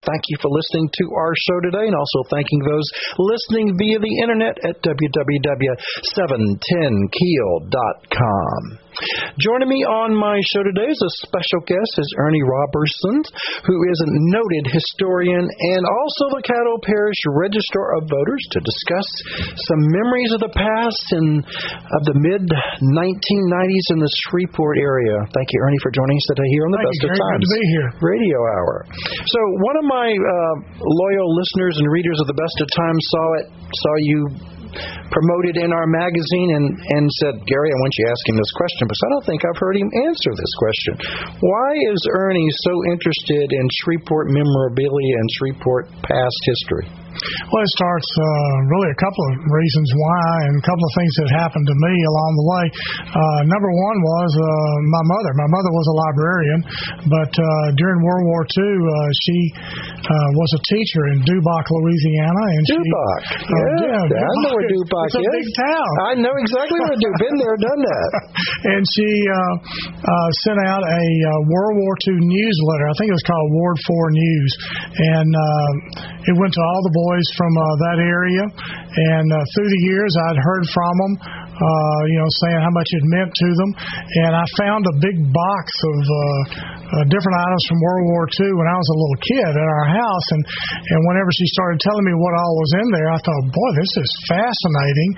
Thank you for listening to our show today and also thanking those listening via the internet at www.710keel.com. Joining me on my show today is a special guest is Ernie Roberson, who is a noted historian and also the Caddo Parish Registrar of Voters to discuss some memories of the past and of the mid 1990s in the Shreveport area. Thank you, Ernie, for joining us today here on the Thank Best you, of. Times to be here. Radio Hour. So one of my uh, loyal listeners and readers of the Best of Times saw it, saw you promoted in our magazine and, and said, Gary, I want you to ask him this question because I don't think I've heard him answer this question. Why is Ernie so interested in Shreveport memorabilia and Shreveport past history? Well, it starts uh, really a couple of reasons why, and a couple of things that happened to me along the way. Uh, number one was uh, my mother. My mother was a librarian, but uh, during World War II, uh, she uh, was a teacher in Dubach, Louisiana, and she. Dubach. Uh, yeah, yeah, I know where Dubach is- it's a is. big town. I know exactly where Dubach. Been there, done that. and she uh, uh, sent out a uh, World War II newsletter. I think it was called Ward 4 News, and uh, it went to all the boys from uh, that area. And uh, through the years, I'd heard from them, uh, you know, saying how much it meant to them. And I found a big box of uh, uh, different items from World War II when I was a little kid at our house. And and whenever she started telling me what all was in there, I thought, boy, this is fascinating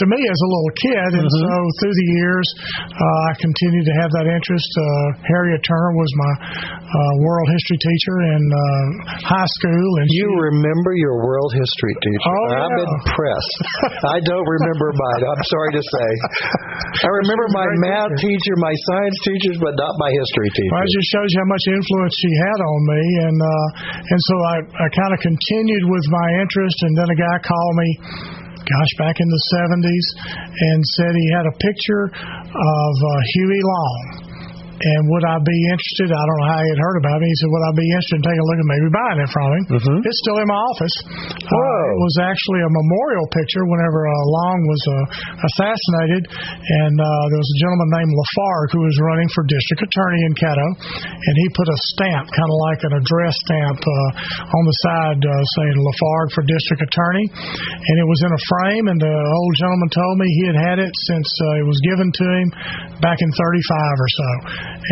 to me as a little kid. And so through the years, uh, I continued to have that interest. Uh, Harriet Turner was my uh, world history teacher in uh, high school, and You she, remember your world history teacher. Oh, I'm yeah. impressed. I don't remember mine. I'm sorry to say. I remember She was a my math teacher, my science teachers, but not my history teacher. Well, it just shows you how much influence she had on me, and uh, and so I, I kind of continued with my interest, and then a guy called me, gosh, back in the '70s, and said he had a picture of uh, Huey Long. And would I be interested? I don't know how he had heard about me. He said, "Would I be interested in taking a look at maybe buying it from him?" Mhm. It's still in my office. Whoa. Uh, it was actually a memorial picture whenever uh, Long was uh, assassinated, and uh, there was a gentleman named Lafargue who was running for district attorney in Caddo, and he put a stamp, kind of like an address stamp, uh, on the side uh, saying Lafargue for district attorney, and it was in a frame. And the old gentleman told me he had had it since uh, it was given to him back in '35 or so.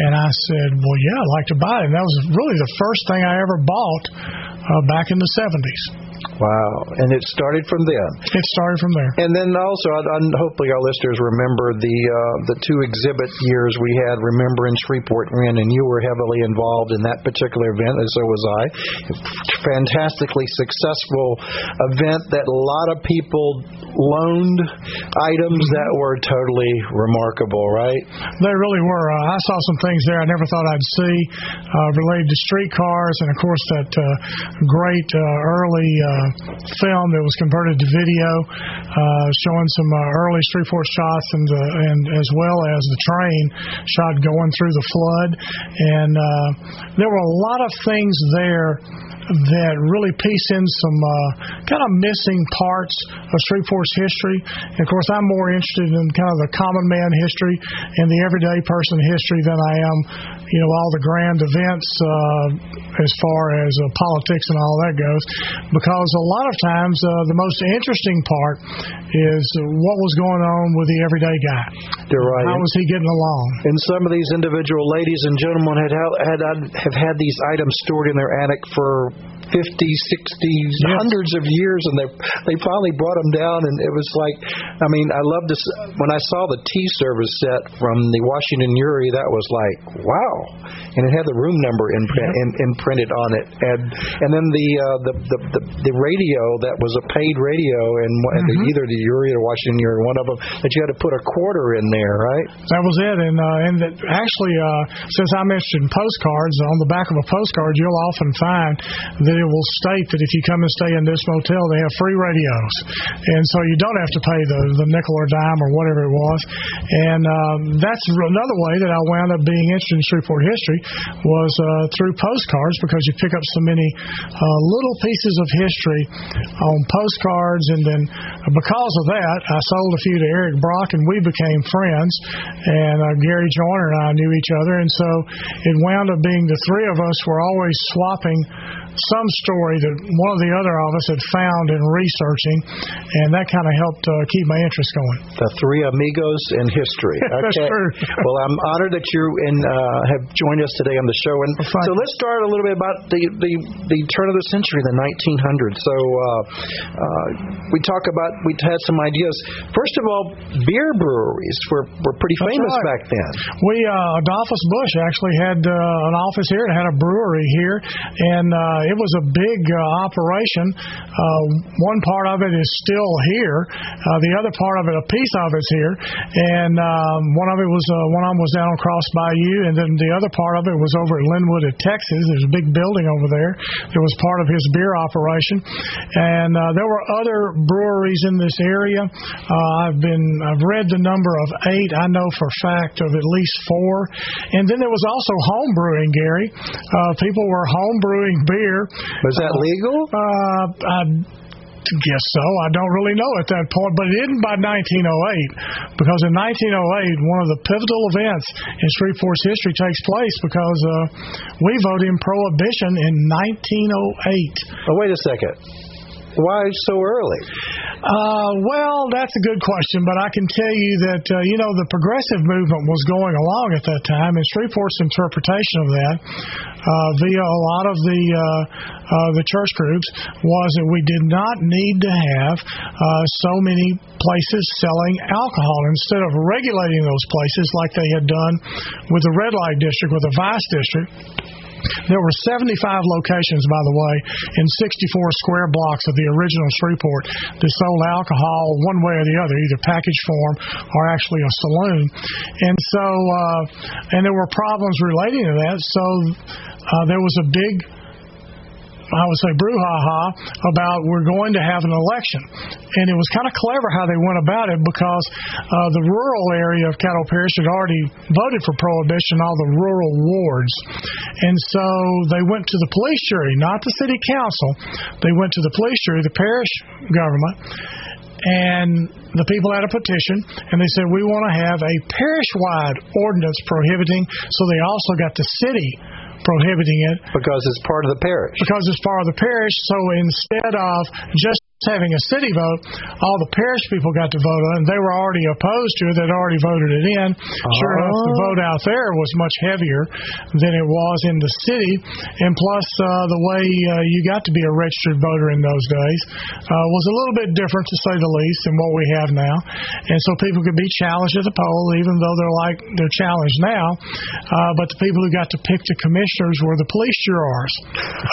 And I said, "Well, yeah, I'd like to buy it." And that was really the first thing I ever bought uh, back in the '70s. Wow. And it started from then. It started from there. And then also, I, I, hopefully, our listeners remember the uh, the two exhibit years we had. Remember in Shreveport Inn, and you were heavily involved in that particular event, and so was I. Fantastically successful event that a lot of people loaned items that were totally remarkable, right? They really were. Uh, I saw some things there I never thought I'd see uh, related to streetcars, and of course that uh, great uh, early uh, film that was converted to video, uh, showing some uh, early Shreveport shots, and the, and as well as the train shot going through the flood, and uh, there were a lot of things there that really piece in some uh, kind of missing parts of Shreveport's history. And of course, I'm more interested in kind of the common man history and the everyday person history than I am, you know, all the grand events uh, as far as uh, politics and all that goes. Because a lot of times, uh, the most interesting part is uh, what was going on with the everyday guy. Right. How was he getting along? And some of these individual ladies and gentlemen had had, had have had these items stored in their attic for 50, 60, hundreds of years, and they they finally brought them down, and it was like, I mean, I loved this. When I saw the tea service set from the Washington Youree, that was like, wow, and it had the room number imprint, in, imprinted on it, and and then the uh, the, the the the radio that was a paid radio, and mm-hmm. either the Youree or Washington Youree, one of them, that you had to put a quarter in there, right? That was it, and uh, and that actually, uh, since I'm interested in postcards, on the back of a postcard, you'll often find that it will state that if you come and stay in this motel, they have free radios, and so you don't have to pay the the nickel or dime or whatever it was. And um, that's another way that I wound up being interested in Shreveport history was uh, through postcards because you pick up so many uh, little pieces of history on postcards, and then because of that, I sold a few to Eric Brock, and we became friends. And uh, Gary Joyner and I knew each other, and so it wound up being the three of us were always swapping some story that one of the other of us had found in researching, and that kind of helped uh, keep my interest going. The three amigos in history. That's Okay. true. well, I'm honored that you and uh, have joined us today on the show. And Well, so let's start a little bit about the the, the turn of the century, the 1900s. So uh, uh, we talk about we had some ideas. First of all, beer breweries were were pretty That's famous right. back then. We uh, Adolphus Busch actually had uh, an office here. It had a brewery here, and uh, it was a big uh, operation. Uh, one part of it is still here. Uh, the other part of it, a piece of it's here, and um, one of it was uh, one of them was down on Cross Bayou, and then the other part of it was over at Linwood, at Texas. There's a big building over there. That was part of his beer operation, and uh, there were other breweries in this area. Uh, I've been I've read the number of eight. I know for a fact of at least four, and then there was also home brewing. Gary, uh, people were home brewing beer. Was that legal? Uh, I guess so. I don't really know at that point, but it isn't by 1908 because in 1908 one of the pivotal events in Shreveport's history takes place because uh, we vote in prohibition in 1908. Oh, wait a second. Why so early? Uh, well, that's a good question, but I can tell you that uh, you know the progressive movement was going along at that time, and Shreveport's interpretation of that uh, via a lot of the uh, uh, the church groups was that we did not need to have uh, so many places selling alcohol. Instead of regulating those places like they had done with the red light district, with the vice district, there were 75 locations, by the way, in 64 square blocks of the original Shreveport that sold alcohol one way or the other, either package form or actually a saloon. And so, uh, and there were problems relating to that. So uh, there was a big I would say brouhaha about we're going to have an election. And it was kind of clever how they went about it because uh, the rural area of Caddo Parish had already voted for prohibition, all the rural wards. And so they went to the police jury, not the city council. They went to the police jury, the parish government, and the people had a petition, and they said, We want to have a parish wide ordinance prohibiting, so they also got the city prohibiting it Because it's part of the parish. because it's part of the parish. So instead of just having a city vote, all the parish people got to vote on it. They were already opposed to it. They'd already voted it in. Sure enough, the Oh. vote out there was much heavier than it was in the city. And plus, uh, the way uh, you got to be a registered voter in those days uh, was a little bit different, to say the least, than what we have now. And so people could be challenged at the poll, even though they're like they're challenged now. Uh, but the people who got to pick the commissioners were the police jurors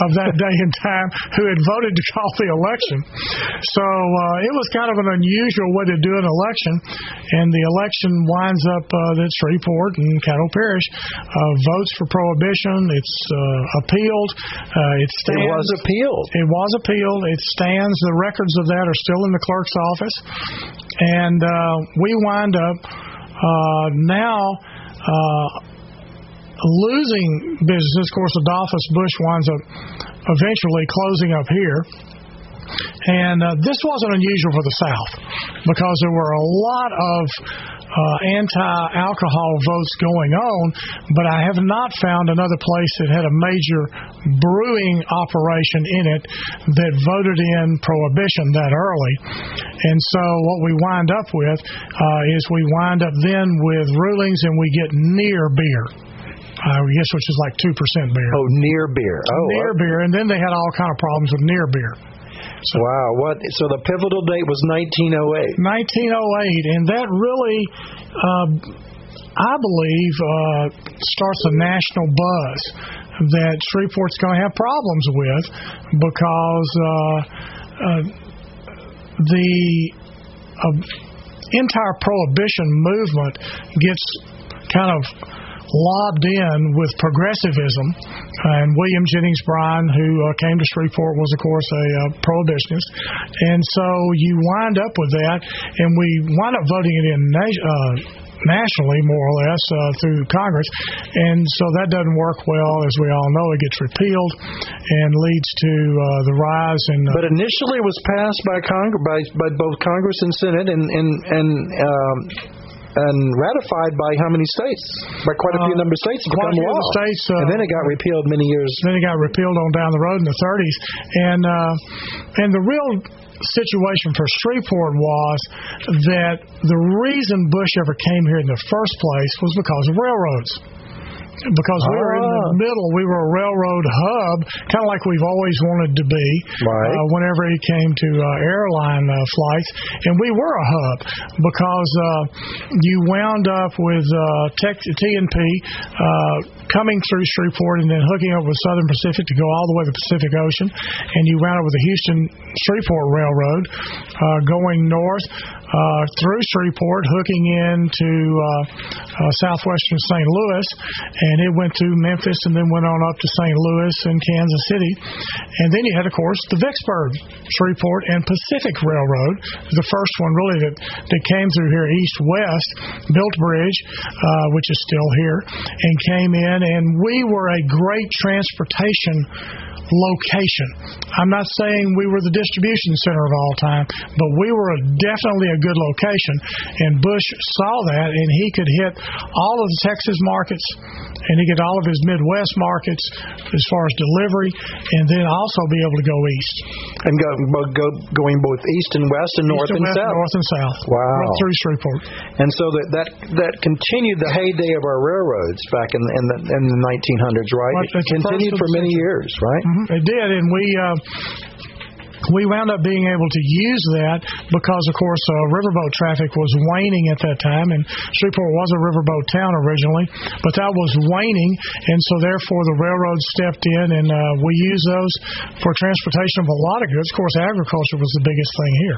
of that day and time who had voted to call the election. So uh, it was kind of an unusual way to do an election, and the election winds up uh, that Shreveport and Caddo Parish uh, votes for prohibition. It's uh, appealed. Uh, it It was appealed. It was appealed. It stands. The records of that are still in the clerk's office, and uh, we wind up uh, now. Uh, losing business. Of course, Adolphus Busch winds up eventually closing up here. And uh, this wasn't unusual for the South because there were a lot of uh, anti-alcohol votes going on, but I have not found another place that had a major brewing operation in it that voted in prohibition that early. And so what we wind up with uh, is we wind up then with rulings and we get near beer. I guess which is like two percent beer. Oh, near beer. Oh, near beer, and then they had all kind of problems with near beer. Wow. What? So the pivotal date was 1908. 1908, and that really, uh, I believe, uh, starts a national buzz that Shreveport's going to have problems with because uh, uh, the uh, entire prohibition movement gets kind of lobbed in with progressivism. And William Jennings Bryan, who uh, came to Shreveport, was, of course, a uh, prohibitionist. And so you wind up with that, and we wind up voting it in uh, nationally, more or less, uh, through Congress. And so that doesn't work well, as we all know. It gets repealed and leads to uh, the rise in. Uh, But initially, it was passed by Congress, by, by both Congress and Senate, and and and um, and ratified by how many states? By quite a few Uh, number of states. quite a few law. states, uh, and then it got repealed many years. then it got repealed on down the road in the 30s, and uh, and the real situation for Shreveport was that the reason Busch ever came here in the first place was because of railroads. Because we were in the Ah. middle, we were a railroad hub, kind of like we've always wanted to be. Right. Uh, whenever it came to uh, airline uh, flights, and we were a hub because uh, you wound up with uh, Tech, TNP uh, coming through Shreveport and then hooking up with Southern Pacific to go all the way to the Pacific Ocean, and you wound up with the Houston Shreveport Railroad uh, going north uh, through Shreveport, hooking into uh, uh, southwestern St. Louis, and it went to Memphis and then went on up to St. Louis and Kansas City. And then you had, of course, the Vicksburg, Shreveport, and Pacific Railroad, the first one really that, that came through here east west, built bridge, uh, which is still here, and came in, and we were a great transportation location. I'm not saying we were the distribution center of all time, but we were a, definitely a good location. And Busch saw that, and he could hit all of the Texas markets, and he could all of his Midwest markets as far as delivery, and then also be able to go east, And go, go going both east and west and north east and and west, south. north and south, Wow. right through Shreveport. And so that that that continued the heyday of our railroads back in in the in the 1900s, right? Well, it continued for many century. years, right? Mhm, It did, and we. Uh, we wound up being able to use that because, of course, uh, riverboat traffic was waning at that time, and Shreveport was a riverboat town originally, but that was waning, and so therefore the railroad stepped in, and uh, we used those for transportation of a lot of goods. Of course, agriculture was the biggest thing here.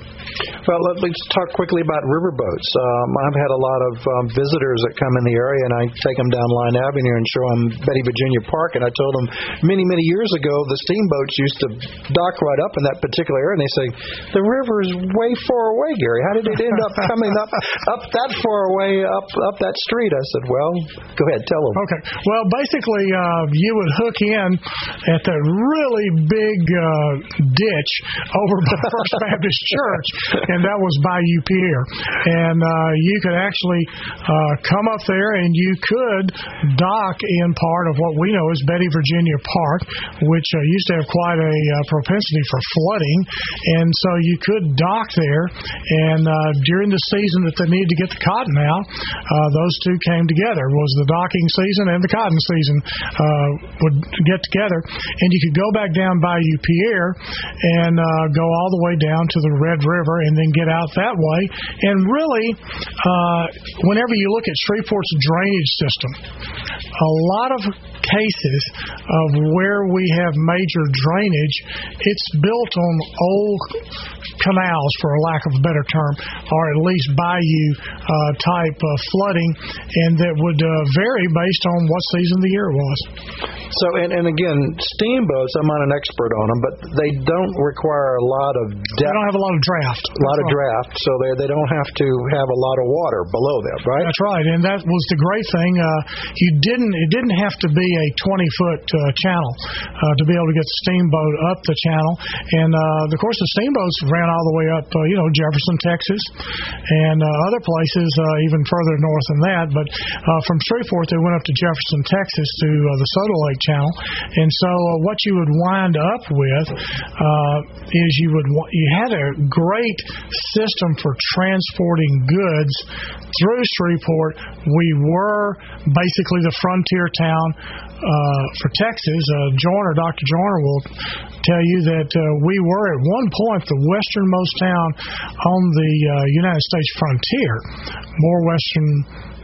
Well, let, let's talk quickly about riverboats. Um, I've had a lot of um, visitors that come in the area, and I take them down Line Avenue and show them Betty Virginia Park. And I told them many, many years ago the steamboats used to dock right up in that particular area, and they say the river is way far away, Gary. How did it end up coming up up that far away up up that street? I said, well, go ahead, tell them. Okay. Well, basically, uh, you would hook in at that really big uh, ditch over by First Baptist Church, and that was Bayou Pierre. And uh, you could actually uh, come up there, and you could dock in part of what we know as Betty Virginia Park, which uh, used to have quite a uh, propensity for flooding, and so you could dock there. And uh, during the season that they needed to get the cotton out, uh, those two came together. Was the docking season and the cotton season uh, would get together, and you could go back down Bayou Pierre and uh, go all the way down to the Red River and then get out that way. And really, uh, whenever you look at Shreveport's drainage system, a lot of cases of where we have major drainage, it's built on old canals, for a lack of a better term, or at least bayou uh, type of flooding, and that would uh, vary based on what season of the year it was. So, and, and again, steamboats, I'm not an expert on them, but they don't require a lot of depth. They don't have a lot of draft. a lot of draft, so they they don't have to have a lot of water below them, right? That's right, and that was the great thing. Uh, you didn't. It didn't have to be a 20 foot uh, channel uh, to be able to get the steamboat up the channel. And uh, of course, the steamboats ran all the way up, uh, you know, Jefferson, Texas, and uh, other places uh, even further north than that. But uh, from Shreveport, they went up to Jefferson, Texas, to uh, the Soda Lake Channel. And so, uh, what you would wind up with uh, is you would you had a great system for transporting goods through Shreveport. We were basically the frontier town uh, for Texas. Uh, Joyner, Dr. Joyner will tell you that uh, we were at one point the westernmost town on the uh, United States frontier, more western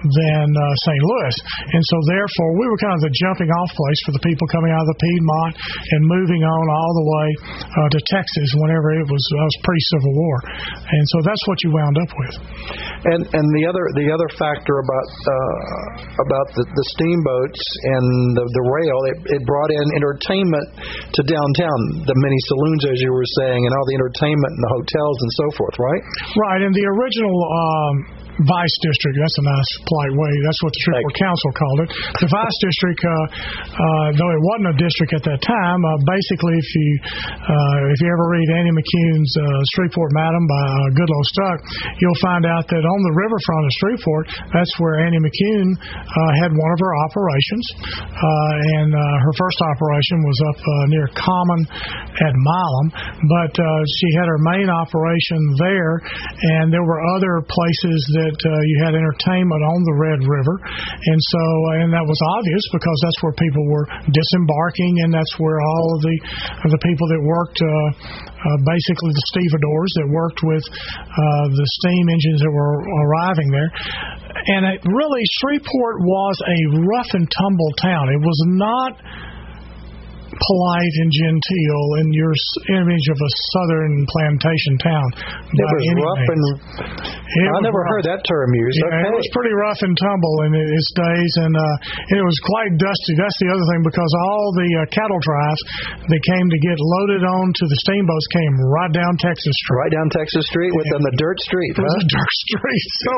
than uh, St. Louis. And so, therefore, we were kind of the jumping off place for the people coming out of the Piedmont and moving on all the way uh, to Texas whenever it was, uh, was pre Civil War. And so that's what you wound up with. And and the other the other factor about uh, about the, the steamboats and the, the rail, it, it brought in entertainment to downtown. The many saloons, as you were saying, and all the entertainment and the hotels and so forth, right? Right, and the original um, Vice District. That's a nice, polite way. That's what the Shreveport Council called it. The Vice District, uh, uh, though it wasn't a district at that time, uh, basically, if you uh, if you ever read Annie McCune's uh, Shreveport Madam by uh, Goodloe Stuck, you'll find out that on the riverfront of Shreveport, that's where Annie McCune uh, had one of her operations, uh, and uh, her first operation was up uh, near Common at Milam, but uh, she had her main operation there, and there were other places that uh, you had entertainment on the Red River, and so and that was obvious because that's where people were disembarking, and that's where all of the the people that worked. Uh, uh, basically, the stevedores that worked with uh, the steam engines that were arriving there, and it really Shreveport was a rough and tumble town. It was not polite and genteel in your image of a southern plantation town. It was rough and. It I never rough. heard that term used. Yeah, okay. it was pretty rough and tumble in its days, and uh, it was quite dusty. That's the other thing because all the uh, cattle drives that came to get loaded onto the steamboats came right down Texas Street. Right down Texas Street with on the dirt street. It was a dirt street, so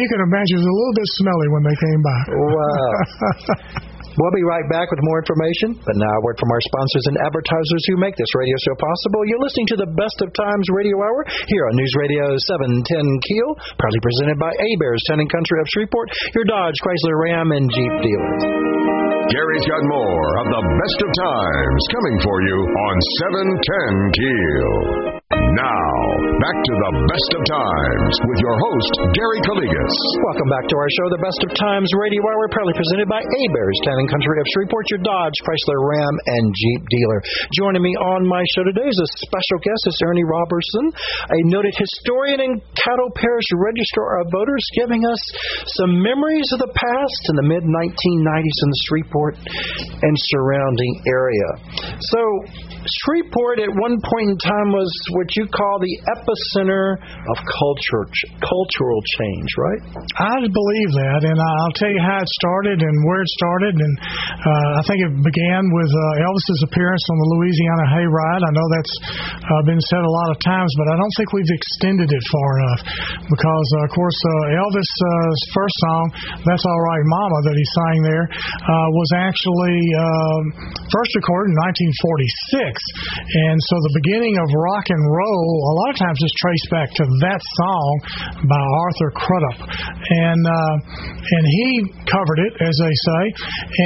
you can imagine it was a little bit smelly when they came by. Wow. We'll be right back with more information, but now a word from our sponsors and advertisers who make this radio show possible. You're listening to the Best of Times Radio Hour here on News Radio 710 Keel, proudly presented by A Bears Town and Country of Shreveport, your Dodge, Chrysler, Ram, and Jeep dealers. Gary's got more of the best of times coming for you on 710 Keel. Now, back to the best of times with your host, Gary Calligas. Welcome back to our show, the Best of Times Radio Hour, proudly presented by Heberts Town and Country of Shreveport, your Dodge, Chrysler, Ram, and Jeep dealer. Joining me on my show today is a special guest, is Ernie Roberson, a noted historian and Caddo Parish Registrar of Voters, giving us some memories of the past in the mid 1990s in the Shreveport and surrounding area. So, Shreveport at one point in time was what you call the epicenter of culture, cultural change, right? I believe that, and I'll tell you how it started and where it started. And uh, I think it began with uh, Elvis's appearance on the Louisiana Hayride. I know that's uh, been said a lot of times, but I don't think we've extended it far enough because, uh, of course, uh, Elvis's first song, "That's All Right, Mama," that he sang there, uh, was actually first recorded in 1946, and so the beginning of rock and roll a lot of times is traced back to that song by Arthur Crudup, and uh, and he covered it as they say,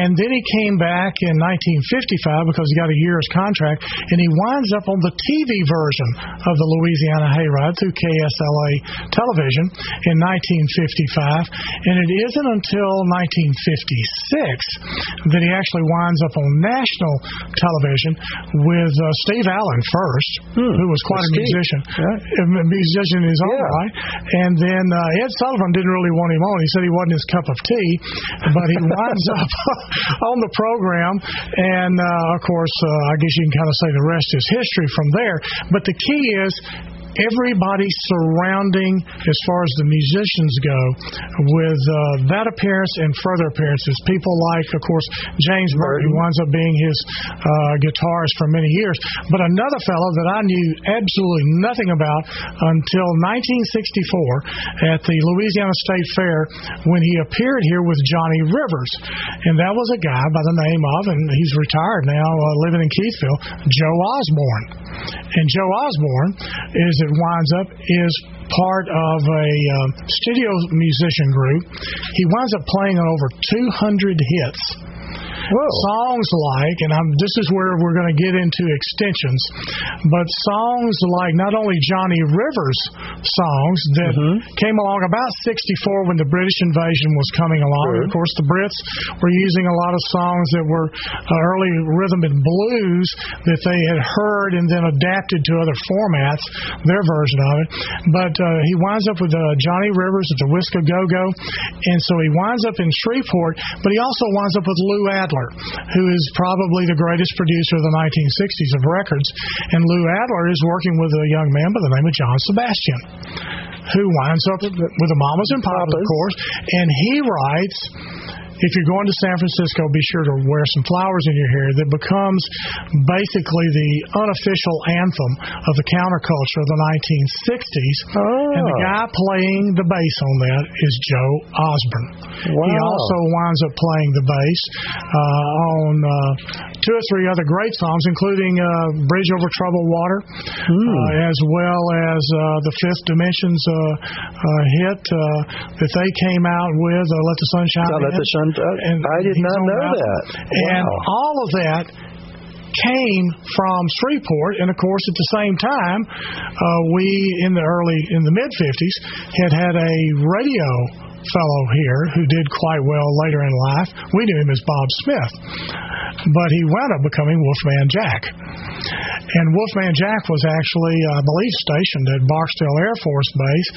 and then he came back in 1955 because he got a year's contract, and he winds up on the TV version of the Louisiana Hayride through KSLA television in 1955, and it isn't until 1956 that he actually winds up on national television with uh, Steve Allen first, who was quite a musician, Yeah. a musician in his own Yeah. right. And then uh, Ed Sullivan didn't really want him on. He said he wasn't his cup of tea, but he winds up on the program. And uh, of course, uh, I guess you can kind of say the rest is history from there. But the key is everybody surrounding, as far as the musicians go, with uh, that appearance and further appearances. People like, of course, James Burton, who winds up being his uh, guitarist for many years. But another fellow that I knew absolutely nothing about until 1964 at the Louisiana State Fair when he appeared here with Johnny Rivers. And that was a guy by the name of, and he's retired now, uh, living in Keithville, Joe Osborn. And Joe Osborn, as it winds up, is part of a um, studio musician group. He winds up playing on over 200 hits. Songs like, and I'm, this is where we're going to get into extensions, but songs like not only Johnny Rivers songs that came along about 64 when the British invasion was coming along. Of course, the Brits were using a lot of songs that were uh, early rhythm and blues that they had heard and then adapted to other formats, their version of it. But uh, he winds up with uh, Johnny Rivers at the Whisky a Go Go, and so he winds up in Shreveport, but he also winds up with Lou Adler, who is probably the greatest producer of the 1960s of records. And Lou Adler is working with a young man by the name of John Sebastian, who winds up with the Mamas and Papas, of course, and he writes if you're going to San Francisco, be sure to wear some flowers in your hair. That becomes basically the unofficial anthem of the counterculture of the 1960s. Oh. And the guy playing the bass on that is Joe Osborn. Wow. He also winds up playing the bass uh, on uh, two or three other great songs, including uh, Bridge Over Troubled Water, uh, as well as uh, the Fifth Dimensions uh, uh, hit uh, that they came out with, uh, Let the Sun Shine Let In. the Sun- uh, I did not know that. And Wow. all of that came from Shreveport, and of course, at the same time, uh, we in the early in the mid '50s had had a radio fellow here who did quite well later in life. We knew him as Bob Smith, but he wound up becoming Wolfman Jack. And Wolfman Jack was actually, I believe, stationed at Barksdale Air Force Base.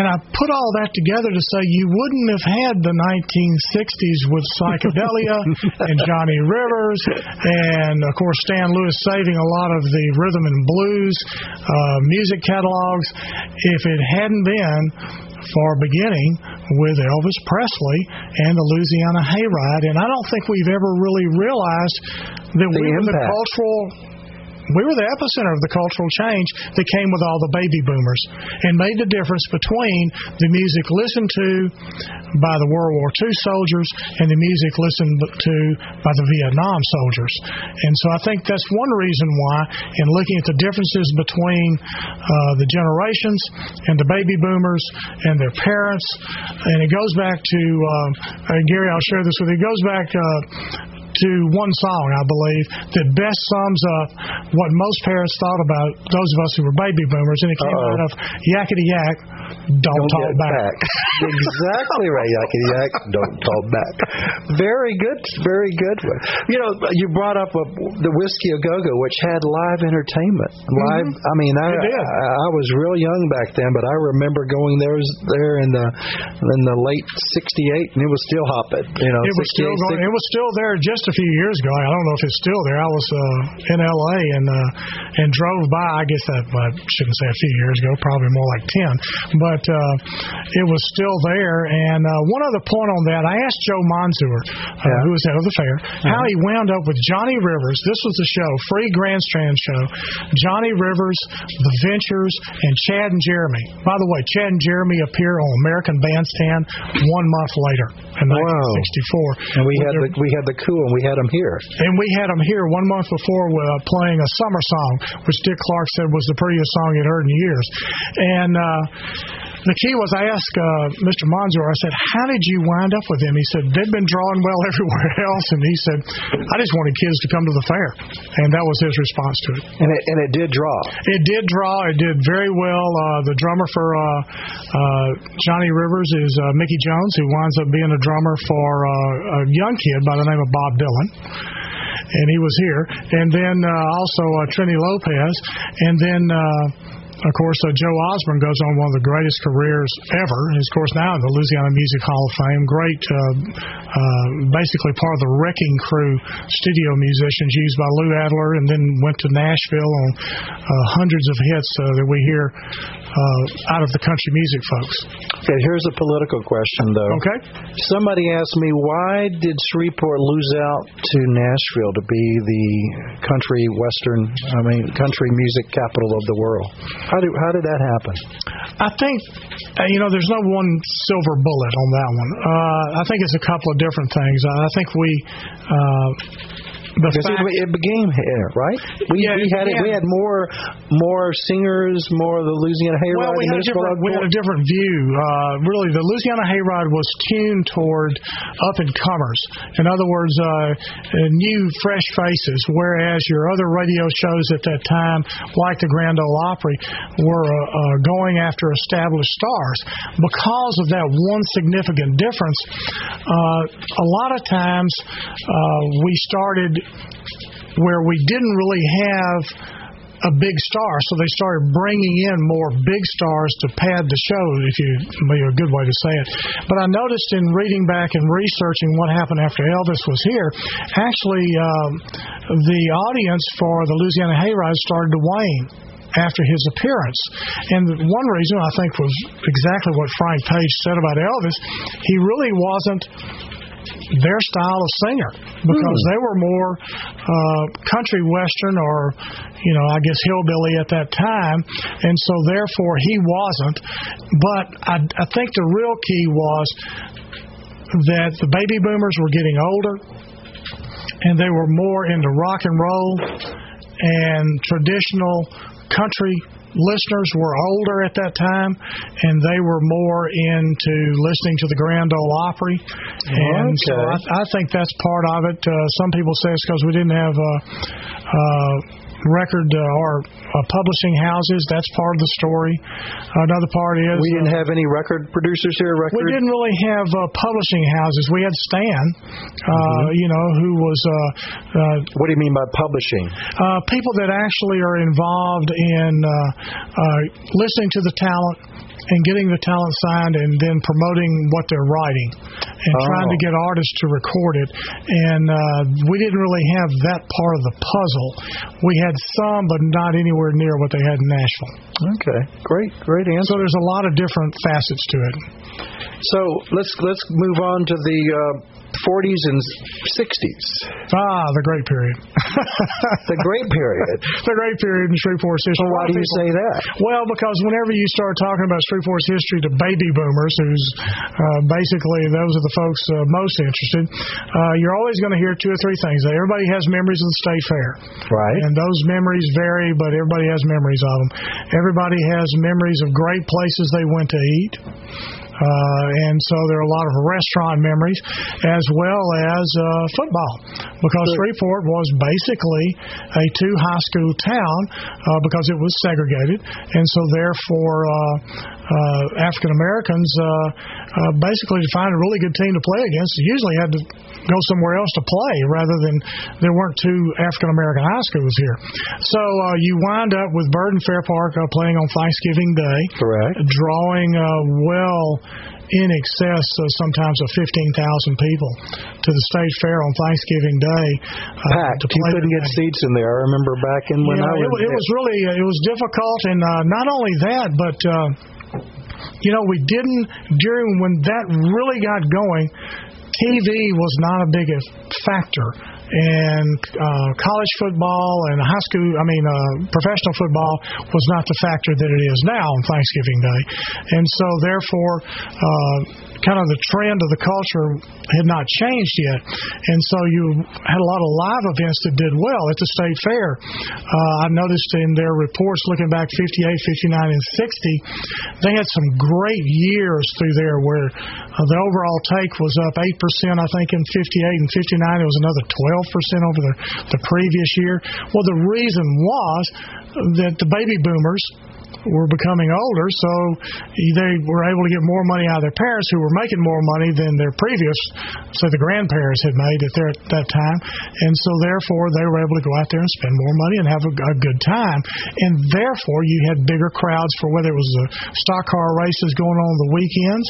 And I put all that together to say you wouldn't have had the 1960s with psychedelia and Johnny Rivers, and of course Stan Lewis saving a lot of the rhythm and blues uh, music catalogs if it hadn't been for beginning with Elvis Presley and the Louisiana Hayride. And I don't think we've ever really realized that The we were the cultural we were the epicenter of the cultural change that came with all the baby boomers and made the difference between the music listened to by the World War II soldiers and the music listened to by the Vietnam soldiers. And so I think that's one reason why, in looking at the differences between uh, the generations and the baby boomers and their parents, and it goes back to uh, Gary. I'll share this with you. It goes back. Uh, to one song, I believe, that best sums up what most parents thought about those of us who were baby boomers, and it came Uh-oh. out of Yakety Yak, Don't, Don't Talk get Back. exactly right, Yakety Yak. Don't talk back. Very good, very good. You know, you brought up uh, the Whiskey a Go Go, which had live entertainment. Live. I mean, I. I I was real young back then, but I remember going there there in the in the late '68, and it was still hopping. You know, It was still 68, going. It was still there just a few years ago. I don't know if it's still there. I was uh, in L.A. and uh, and drove by. I guess that I shouldn't say a few years ago. Probably more like ten. But uh, it was still there. And uh, one other point on that, I asked Joe Monzur, uh, Yeah. who was head of the fair, how he wound up with Johnny Rivers. This was the show, free grandstand show. Johnny Rivers, The Ventures, and Chad and Jeremy. By the way, Chad and Jeremy appear on American Bandstand one month later in 1964. And 1964. we had their- the we had the coup, and we had them here. and we had them here one month before uh, playing a summer song, which Dick Clark said was the prettiest song he'd heard in years. And uh, the key was I asked uh, Mr. Monzor, I said, How did you wind up with him? He said, They'd been drawing well everywhere else. And he said, I just wanted kids to come to the fair. And that was his response to it. And it and it did draw. It did draw. It did very well. Uh, the drummer for uh, uh, Johnny Rivers is uh, Mickey Jones, who winds up being a drummer for uh, a young kid by the name of Bob Dylan. And he was here. And then uh, also uh, Trini Lopez. And then. Uh, of course, uh, Joe Osborn goes on one of the greatest careers ever. He's, of course, now in the Louisiana Music Hall of Fame. Great, uh, uh, basically part of the Wrecking Crew studio musicians used by Lou Adler, and then went to Nashville on uh, hundreds of hits uh, that we hear uh, out of the country music folks. Okay, here's a political question, though. Okay? Somebody asked me why did Shreveport lose out to Nashville to be the country western, I mean, country music capital of the world? How did how did that happen? I think, uh, you know, there's no one silver bullet on that one. Uh, I think it's a couple of different things. I think we. Uh, Because fact, it, it became here, right? We, Yeah, we had it, we had more more singers, more of the Louisiana Hayride. Well, we had, a different, we had a different view. Uh, really, the Louisiana Hayride was tuned toward up and comers. In other words, uh, uh, new, fresh faces. Whereas your other radio shows at that time, like the Grand Ole Opry, were uh, uh, going after established stars. Because of that one significant difference, uh, a lot of times uh, we started where we didn't really have a big star, so they started bringing in more big stars to pad the show, if you maybe a good way to say it. But I noticed in reading back and researching what happened after Elvis was here, actually um, the audience for the Louisiana Hayride started to wane after his appearance. And one reason I think was exactly what Frank Page said about Elvis. He really wasn't their style of singer because Hmm. they were more uh, country western or you know I guess hillbilly at that time, and so therefore he wasn't. But I, I think the real key was that the baby boomers were getting older and they were more into rock and roll and traditional country listeners were older at that time and they were more into listening to the Grand Ole Opry. And so I, I think that's part of it. Uh, some people say it's because we didn't have uh, uh, record uh, or uh, publishing houses that's part of the story another part is We uh, didn't have any record producers here. Record. we didn't really have uh, publishing houses. We had Stan, uh, Mm-hmm. you know, who was uh, uh, What do you mean by publishing? uh, people that actually are involved in uh, uh, listening to the talent and getting the talent signed and then promoting what they're writing and Oh. trying to get artists to record it. And uh, we didn't really have that part of the puzzle. We had some, but not anywhere near what they had in Nashville. Okay, great, great answer. So there's a lot of different facets to it. So let's let's move on to the uh, 40s and 60s, Ah, the great period. the great period. the great period in Shreveport's history. Well, why do you say that? Well, because whenever you start talking about Shreveport's history to baby boomers, who's uh, basically those are the folks uh, most interested, uh, you're always going to hear two or three things. Everybody has memories of the state fair, Right. and those memories vary, but everybody has memories of them. Everybody has memories of great places they went to eat. Uh, and so there are a lot of restaurant memories as well as uh, football. Because Shreveport was basically a two high school town uh, because it was segregated. And so therefore African Americans uh, uh, basically to find a really good team to play against usually had to go somewhere else to play rather than there weren't two African American high schools here so uh, you wind up with Byrd and Fair Park uh, playing on Thanksgiving Day Correct. drawing uh, well in excess of sometimes of 15,000 people to the state fair on Thanksgiving Day. Uh, Packed. You couldn't get seats in there. I remember back in when Yeah, I was. it, it was really uh, it was difficult, and uh, not only that, but uh, you know we didn't during when that really got going. TV was not a big factor, and uh, college football and high school, I mean, uh, professional football was not the factor that it is now on Thanksgiving Day, and so therefore, uh, kind of the trend of the culture had not changed yet, and so you had a lot of live events that did well at the state fair. Uh, I noticed in their reports looking back 58, 59, and 60, they had some great years through there where uh, the overall take was up 8%, I think, in 58 and 59. It was another 12% over the, the previous year. Well, the reason was that the baby boomers were becoming older, so they were able to get more money out of their parents, who were making more money than their previous, say the grandparents had made at their at that time, and so therefore they were able to go out there and spend more money and have a, a good time, and therefore you had bigger crowds for whether it was the stock car races going on the weekends,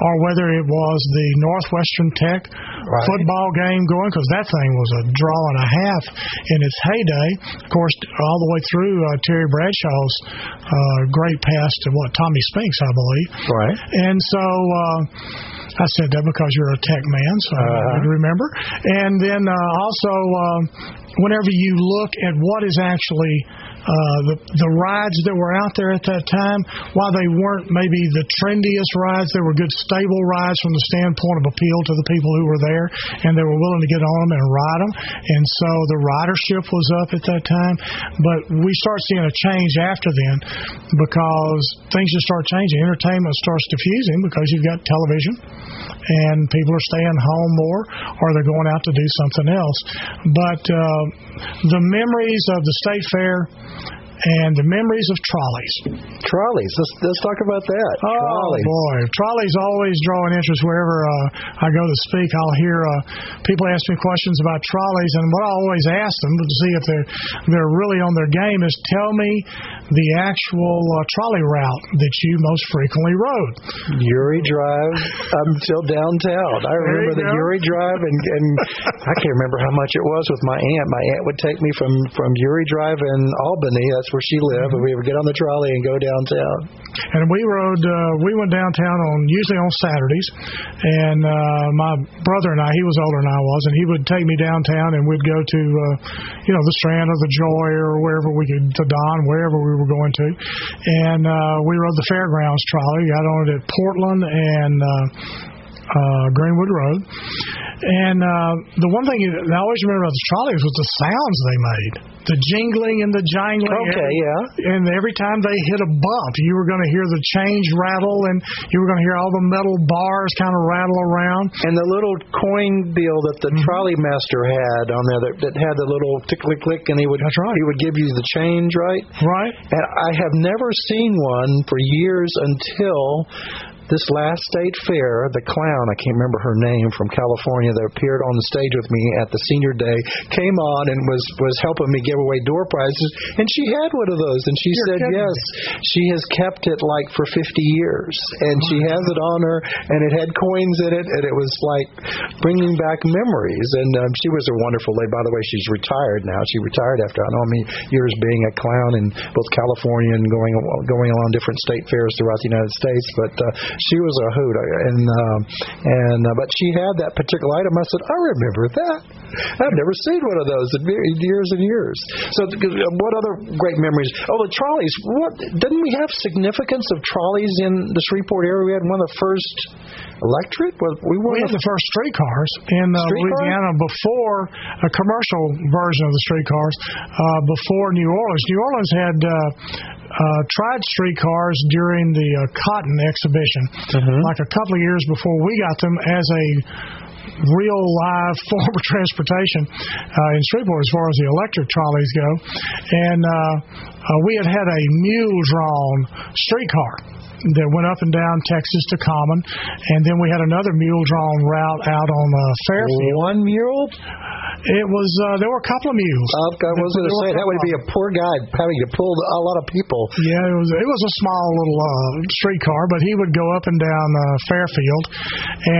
or whether it was the Northwestern Tech football game going, because that thing was a draw and a half in its heyday. Of course, all the way through uh, Terry Bradshaw's uh, great pass to what Tommy Spinks, I believe. Right. And so uh, I said that because you're a tech man, so Uh-huh. I remember. And then uh, also, uh, whenever you look at what is actually uh, the the rides that were out there at that time, while they weren't maybe the trendiest rides, they were good stable rides from the standpoint of appeal to the people who were there, and they were willing to get on them and ride them. And so the ridership was up at that time. But we start seeing a change after then because things just start changing. Entertainment starts diffusing because you've got television and people are staying home more or they're going out to do something else. But uh, the memories of the state fair and the memories of trolleys. Trolleys. Let's let's talk about that. Oh Trolleys. boy, trolleys always draw an interest wherever uh, I go to speak. I'll hear uh, people ask me questions about trolleys, and what I always ask them to see if they're they're really on their game is tell me the actual uh, trolley route that you most frequently rode. Youree Drive until downtown. I remember the go. Youree Drive, and, and I can't remember how much it was with my aunt. My aunt would take me from from Youree Drive in Albany. That's where she lived, and we would get on the trolley and go downtown. And we rode, uh, we went downtown on usually on Saturdays. And uh, my brother and I, he was older than I was, and he would take me downtown, and we'd go to, uh, you know, the Strand or the Joy or wherever we could, to Don, wherever we were going to. And uh, we rode the fairgrounds trolley. Got on it at Portland and. Uh, uh, Greenwood Road, and uh, the one thing I always remember about the trolleys was the sounds they made, the jingling and the jangling. Okay, every, yeah. And every time they hit a bump, you were going to hear the change rattle, and you were going to hear all the metal bars kind of rattle around. And the little coin deal that the trolley master had on there that, that had the little tick click click, and he would That's right. he would give you the change, right? Right. And I have never seen one for years until this last state fair. The clown, I can't remember her name, from California, that appeared on the stage with me at the senior day, came on and was was helping me give away door prizes, and she had one of those, and she You're said kidding yes, she has kept it like for 50 years, and she has it on her, and it had coins in it, and it was like bringing back memories. And um, she was a wonderful lady. By the way, she's retired now. She retired after I don't know how many years being a clown in both California and going going along different state fairs throughout the United States. But uh, she was a hoot, and um, and uh, but she had that particular item. I said, I remember that. I've never seen one of those in years and years. So, uh, what other great memories? Oh, the trolleys. What didn't we have significance of trolleys in the Shreveport area? We had one of the first electric. We were We had the first streetcars in uh, Streetcar? Louisiana before a commercial version of the streetcars, uh, before New Orleans. New Orleans had uh, tried streetcars during the uh, Cotton exhibition, like a couple of years before we got them as a real live form of transportation uh, in Shreveport as far as the electric trolleys go. And uh, uh, we had had a mule drawn streetcar that went up and down Texas to Common, and then we had another mule drawn route out on uh, Fairfield. one mule. It was uh, there were a couple of mules. Oh, I was going to say that would be a poor guy having to pull a lot of people. Yeah, it was it was a small little uh, streetcar, but he would go up and down uh, Fairfield,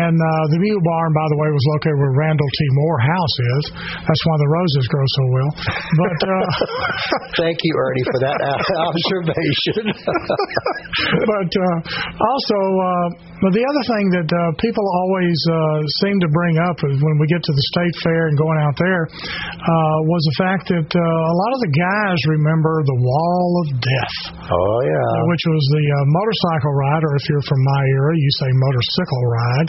and uh, the mule barn, by the way, was located where Randall T. Moore House is. That's why the roses grow so well. But uh, Thank you, Ernie, for that observation. but uh, also, uh, but the other thing that uh, people always uh, seem to bring up is when we get to the state fair and going out there uh, was the fact that uh, a lot of the guys remember the Wall of Death. oh yeah. which was the uh, motorcycle ride, or if you're from my era, you say motorcycle ride.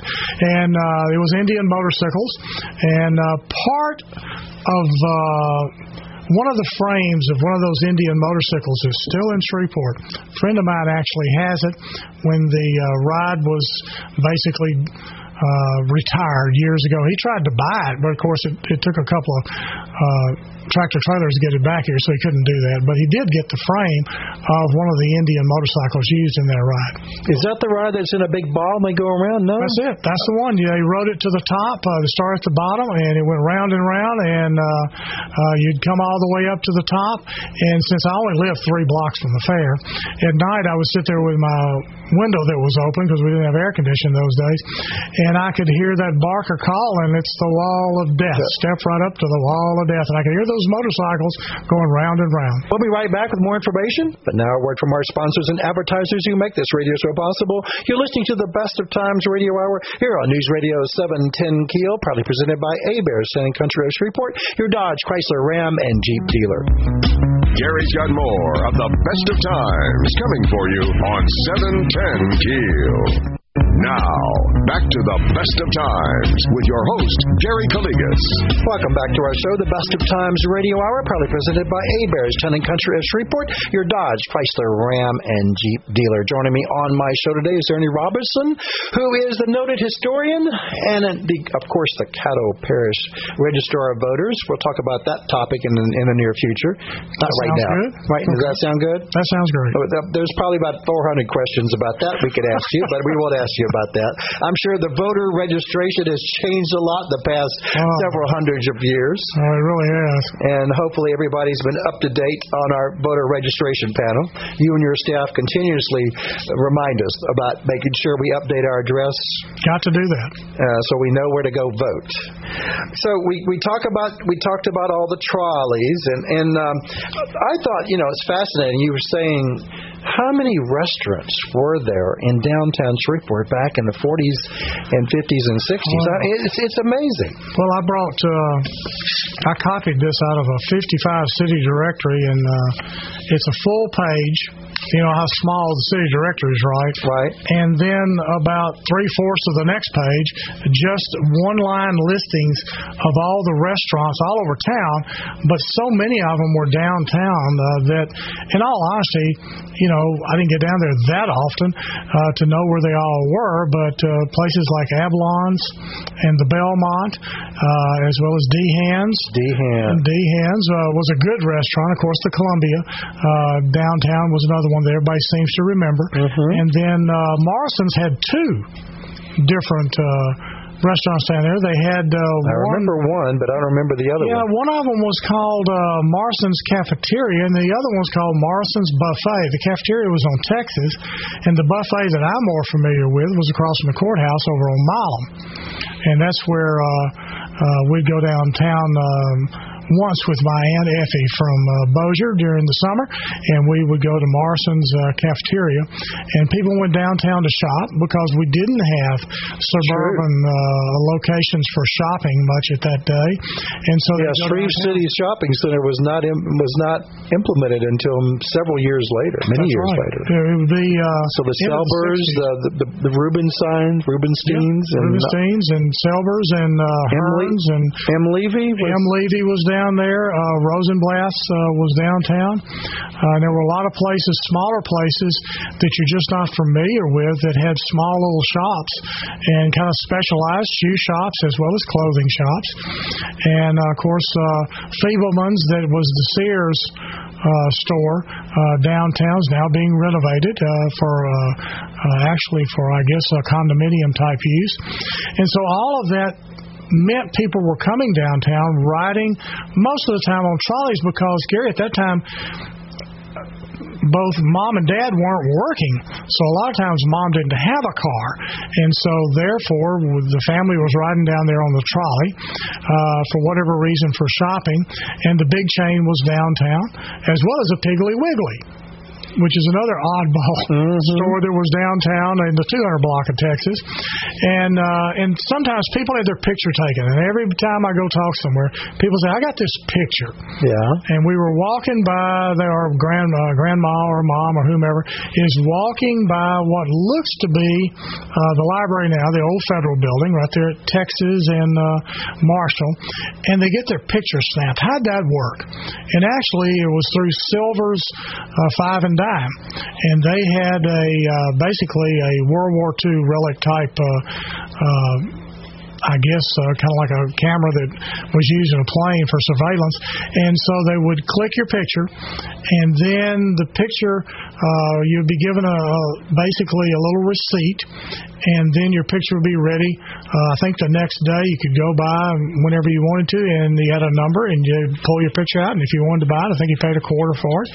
And uh, it was Indian motorcycles, and uh, part of uh, one of the frames of one of those Indian motorcycles is still in Shreveport. A friend of mine actually has it. When the uh, ride was basically uh, retired years ago. He tried to buy it, but of course it, it took a couple of uh, tractor trailers to get it back here, so he couldn't do that. But he did get the frame of one of the Indian motorcycles used in that ride. Is that the ride that's in a big ball and they go around? No. That's it. That's the one. Yeah, he rode it to the top. Uh, the star at the bottom, and it went round and round, and uh, uh, you'd come all the way up to the top. And since I only lived three blocks from the fair, at night I would sit there with my window that was open because we didn't have air conditioning those days, and I could hear that barker calling. It's the wall of death. Step right up to the wall of death, and I could hear those motorcycles going round and round. We'll be right back with more information. But now a word from our sponsors and advertisers who make this radio show possible. You're listening to the Best of Times Radio Hour here on News Radio 710 Keel, proudly presented by Heberts Town and Country of Shreveport, your Dodge, Chrysler, Ram, and Jeep dealer. Gary's got more of the best of times coming for you on 710 Keel. Now, back to the best of times with your host, Gary Calligas. Welcome back to our show, the Best of Times Radio Hour, proudly presented by A Bears, Town and Country of Shreveport, your Dodge, Chrysler, Ram, and Jeep dealer. Joining me on my show today is Ernie Roberson, who is the noted historian and, uh, the, of course, the Caddo Parish Registrar of Voters. We'll talk about that topic in the, in the near future. Not right sounds now. good. Right? Does that sound good? That sounds great. There's probably about 400 questions about that we could ask you, but we won't ask you about that. I'm sure the voter registration has changed a lot in the past oh. several hundreds of years. Oh, it really has. And hopefully everybody's been up to date on our voter registration panel. You and your staff continuously remind us about making sure we update our address. Got to do that. Uh, so we know where to go vote. So we, we talk about we talked about all the trolleys and and um, I thought you know it's fascinating. You were saying how many restaurants were there in downtown Shreveport back in the 40s and 50s and 60s? Wow. It's, it's amazing. Well, I brought, uh, I copied this out of a 55 city directory, and uh, it's a full page you know how small the city directory is, right? Right. And then about three fourths of the next page, just one line listings of all the restaurants all over town, but so many of them were downtown uh, that, in all honesty, you know, I didn't get down there that often uh, to know where they all were, but uh, places like Avalon's and the Belmont, uh, as well as Dehan's. Dehan. Dehan's uh, was a good restaurant. Of course, the Columbia uh, downtown was another one that everybody seems to remember. Mm-hmm. And then uh, Morrison's had two different. Uh, restaurants down there. They had uh, I one, remember one, but I don't remember the other yeah, one. one of them was called uh, Morrison's Cafeteria, and the other one was called Morrison's Buffet. The cafeteria was on Texas, and the buffet that I'm more familiar with was across from the courthouse over on Milam, and that's where uh, uh, we'd go downtown. Um, once with my aunt Effie from uh, Bossier during the summer, and we would go to Morrison's uh, cafeteria, and people went downtown to shop because we didn't have suburban uh, locations for shopping much at that day, and so yeah, Shreve City Shopping Center was not Im- was not implemented until several years later, many That's years right. later. Yeah, it would be uh, so the Selbers, the, the the the Rubensteins, Rubensteins, yep. and Rubensteins and Selbers and uh, Hearne's and M. Levy. Was, M. Levy was down down there. Uh, Rosenblatt uh, was downtown. Uh, there were a lot of places, smaller places that you're just not familiar with that had small little shops and kind of specialized shoe shops as well as clothing shops. And uh, of course, uh, Feibleman's that was the Sears uh, store uh, downtown is now being renovated uh, for uh, uh, actually for I guess a condominium type use, and so all of that meant people were coming downtown riding most of the time on trolleys because Gary at that time both mom and dad weren't working, so a lot of times mom didn't have a car, and so therefore the family was riding down there on the trolley uh, for whatever reason for shopping, and the big chain was downtown as well as a Piggly Wiggly which is another oddball mm-hmm. store that was downtown in the 200 block of Texas. And uh, and sometimes people had their picture taken, and every time I go talk somewhere, people say, "I got this picture." Yeah. And we were walking by, our grand uh, grandma or mom or whomever is walking by what looks to be uh, the library now, the old federal building right there at Texas and uh, Marshall, and they get their picture snapped. How'd that work? And actually, it was through Silver's uh, Five and Dime and they had a uh, basically a World War II relic type. Uh, uh, I guess uh, kind of like a camera that was used in a plane for surveillance. And so they would click your picture, and then the picture uh, you'd be given a basically a little receipt, and then your picture would be ready. Uh, I think the next day you could go by whenever you wanted to, and you had a number, and you pull your picture out, and if you wanted to buy it, I think you paid a quarter for it,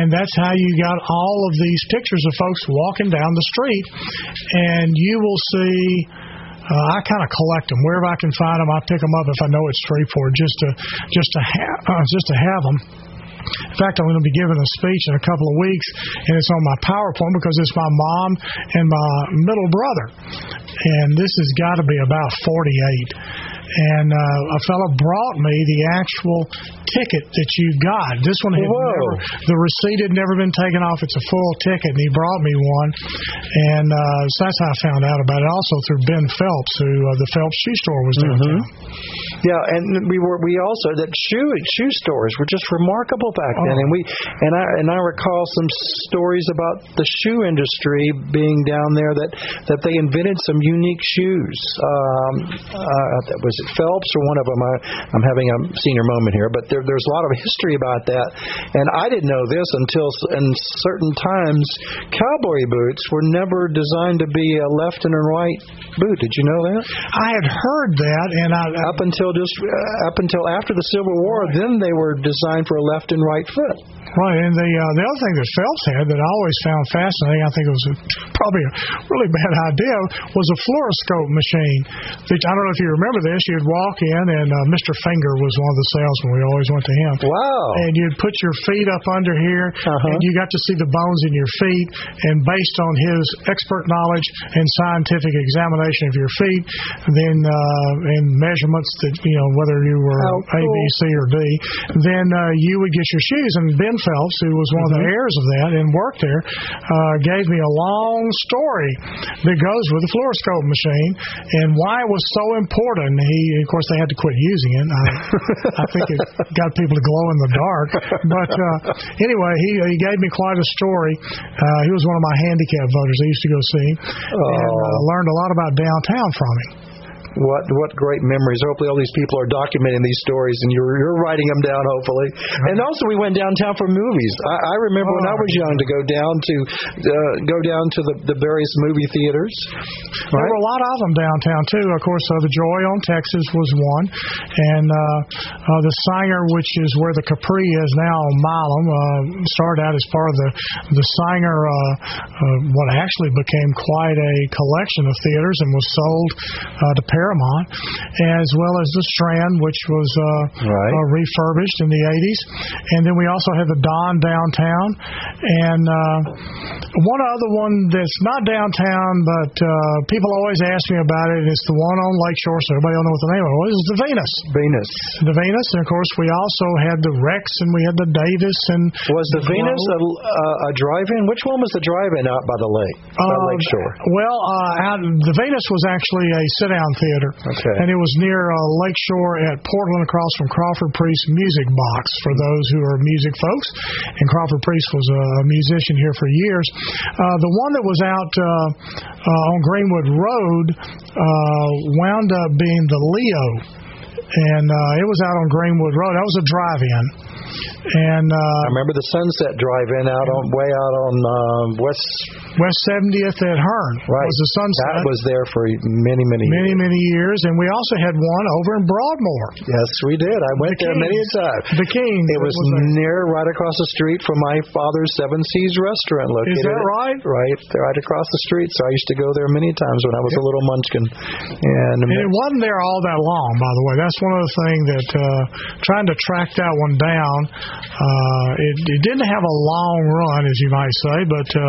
and that's how you got all of these pictures of folks walking down the street, and you will see. Uh, I kind of collect them wherever I can find them. I pick them up if I know it's Shreveport, just to just to have uh, just to have them. In fact, I'm going to be giving a speech in a couple of weeks, and it's on my PowerPoint because it's my mom and my middle brother. And this has got to be about 48 and uh, a fellow brought me the actual ticket that you got. This one had never, the receipt had never been taken off. It's a full ticket, and he brought me one, and uh, so that's how I found out about it. Also through Ben Phelps, who uh, the Phelps shoe store was downtown. Mm-hmm. Yeah, and we were we also that shoe shoe stores were just remarkable back then, oh. and we and I and I recall some stories about the shoe industry being down there that that they invented some unique shoes. Um, uh, was it Phelps or one of them? I, I'm having a senior moment here, but there, there's a lot of history about that, and I didn't know this until in certain times cowboy boots were never designed to be a left and a right boot. Did you know that? I had heard that, and I up until just uh, up until after the Civil War, then they were designed for a left and right foot. Right, and the uh, the other thing that Phelps had that I always found fascinating, I think it was a, probably a really bad idea, was a fluoroscope machine. Which I don't know if you remember this. You'd walk in, and uh, Mr. Finger was one of the salesmen. We always went to him. Wow! And you'd put your feet up under here, uh-huh. and you got to see the bones in your feet. And based on his expert knowledge and scientific examination of your feet, then uh, and measurements that you know whether you were oh, cool. A, B, C, or D, then uh, you would get your shoes. And Ben Phelps, who was one of the Mhm. heirs of that and worked there, uh, gave me a long story that goes with the fluoroscope machine and why it was so important. He, of course, they had to quit using it. I, I think it got people to glow in the dark. But uh, anyway, he he gave me quite a story. Uh, he was one of my handicap voters. I used to go see him and uh, Oh. learned a lot about downtown from him. What what great memories! Hopefully, all these people are documenting these stories, and you're you're writing them down. Hopefully, and also we went downtown for movies. I, I remember when I was young to go down to uh, go down to the the various movie theaters. There were a lot of them downtown too. Of course, uh, the Joy on Texas was one, and uh, uh, the Saenger, which is where the Capri is now on Milam, uh, started out as part of the the Saenger, uh, uh, what actually became quite a collection of theaters and was sold uh, to Paramount, as well as the Strand, which was uh, Right. uh, refurbished in the 80s, and then we also had the Don downtown, and uh, one other one that's not downtown, but uh, people always ask me about it. It's the one on Lakeshore, so everybody will know what the name of it was. It's the Venus. Venus The Venus, and of course we also had the Rex, and we had the Davis, and was the Venus a, a, a drive-in? Which one was the drive-in out by the lake, by Uh, Lakeshore? Well, uh, out, the Venus was actually a sit-down theater, Okay. and it was near uh, Lakeshore at Portland, across from Crawford Priest Music Box. For those who are music folks, and Crawford Priest was a musician here for years. Uh, the one that was out uh, uh, on Greenwood Road uh, wound up being the Leo, and uh, it was out on Greenwood Road. That was a drive-in, and uh, I remember the Sunset Drive-in out on way out on uh, West. West 70th at Hearne Right, was the Sunset. That was there for many many many many years, and we also had one over in Broadmoor. Yes, we did. I went The there many a time. The King. It was near right across the street from my father's Seven Seas restaurant located. that right? Right, right across the street. So I used to go there many times when I was a little munchkin. And, And it wasn't there all that long, by the way. That's one of the things that uh, trying to track that one down. Uh, it, it didn't have a long run, as you might say, but uh,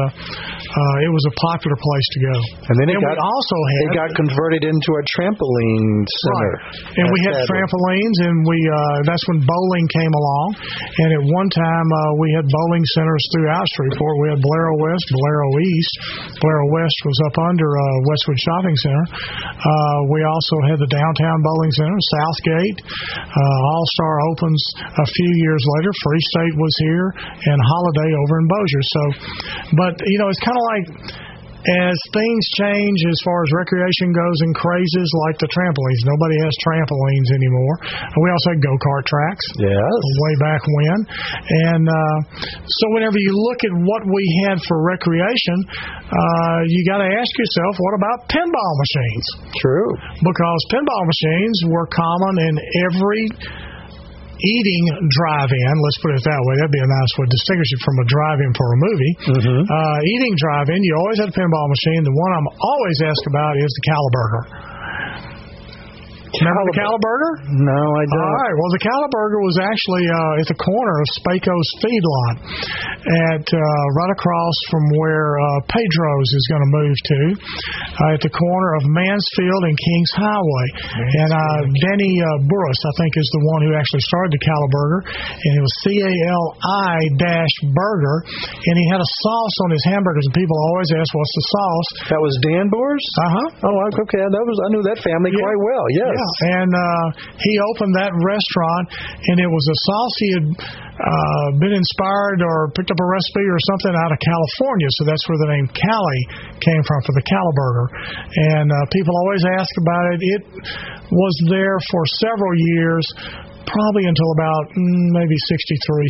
uh, it was a popular place to go. and then it and got also had it got converted into a trampoline center. Right. And we had Sadly. trampolines, and we uh, that's when bowling came along. And at one time, uh, we had bowling centers throughout Shreveport. We had Bolero West, Bolero East. Bolero West was up under uh, Westwood Shopping Center. Uh, we also had the downtown bowling center, Southgate. Uh, All Star opens a few years later. Free State was here, and Holiday over in Bossier. So, but you know, it's kind of like as things change as far as recreation goes and crazes like the trampolines. Nobody has trampolines anymore. We also had go kart tracks Yes. way back when. And uh, so whenever you look at what we had for recreation, uh, you got to ask yourself, what about pinball machines? True. Because pinball machines were common in every eating drive-in. Let's put it that way. That'd be a nice way to distinguish it from a drive-in for a movie. Mm-hmm. Uh, eating drive-in, you always had a pinball machine. The one I'm always asked about is the Caliburger. Remember the Caliburger? No, I don't. All right. Well, the Caliburger was actually uh, at the corner of Spaco's feedlot, at uh, right across from where uh, Pedro's is going to move to, uh, at the corner of Mansfield and Kings Highway. And uh, Denny uh, Burris, I think, is the one who actually started the Caliburger, and it was C A L I dash Burger, and he had a sauce on his hamburgers, and people always ask, "What's the sauce?" That was Dan Burris. Uh huh. Oh, okay. That was I knew that family Yeah. quite well. Yes. Yeah, and uh, he opened that restaurant, and it was a sauce he had uh, been inspired or picked up a recipe or something out of California. So that's where the name Cali came from for the Cali Burger. And uh, people always ask about it. It was there for several years, probably until about mm, maybe 63,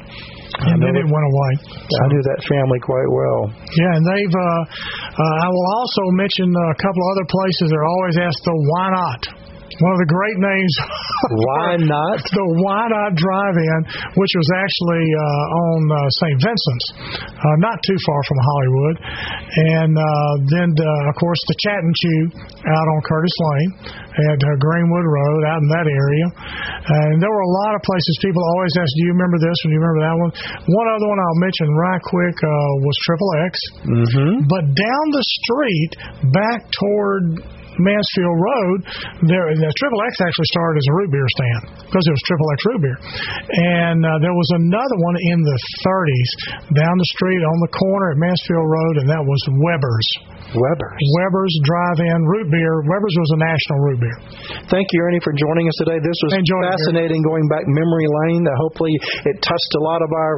64. And then it went away. I knew that family quite well. Yeah, and they've. Uh, uh, I will also mention a couple other places that are always asked the why not. One of the great names. Why not? the Why Not Drive-In, which was actually uh, on uh, St. Vincent's, uh, not too far from Hollywood, and uh, then uh, of course the Chat and Chew out on Curtis Lane and uh, Greenwood Road, out in that area, and there were a lot of places. People always ask, "Do you remember this? one? Do you remember that one?" One other one I'll mention right quick uh, was Triple X, Mm-hmm. but down the street, back toward Mansfield Road, there the Triple X actually started as a root beer stand because it was Triple X root beer, and uh, there was another one in the 30s down the street on the corner at Mansfield Road, and that was Weber's. Weber's. Weber's Drive-In Root Beer. Weber's was a national root beer. Thank you, Ernie, for joining us today. This was Enjoyed it, fascinating going back memory lane. Uh, hopefully, it touched a lot of our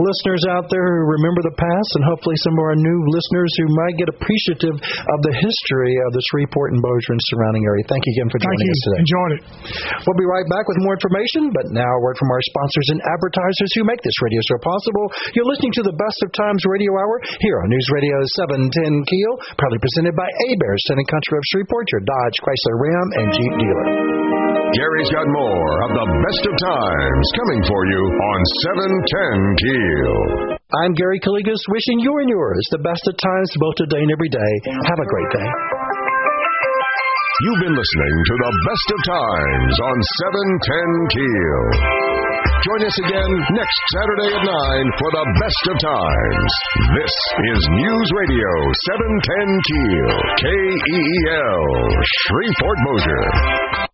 listeners out there who remember the past, and hopefully, some of our new listeners who might get appreciative of the history of the Shreveport and Bossier and surrounding area. Thank you again for Thank joining you. us today. Enjoyed it. We'll be right back with more information, but now a word from our sponsors and advertisers who make this radio show possible. You're listening to the Best of Times Radio Hour here on News Radio 710 Keel, proudly presented by A-Bear, Senate Country of Shreveport, your Dodge, Chrysler, Ram, and Jeep dealer. Gary's got more of the best of times coming for you on 710 Keel. I'm Gary Calligas, wishing you and yours the best of times both today and every day. Have a great day. You've been listening to the best of times on 710 Keel. Join us again next Saturday at 9 for the best of times. This is News Radio 710 Keel, K E E L, Shreveport Bossier.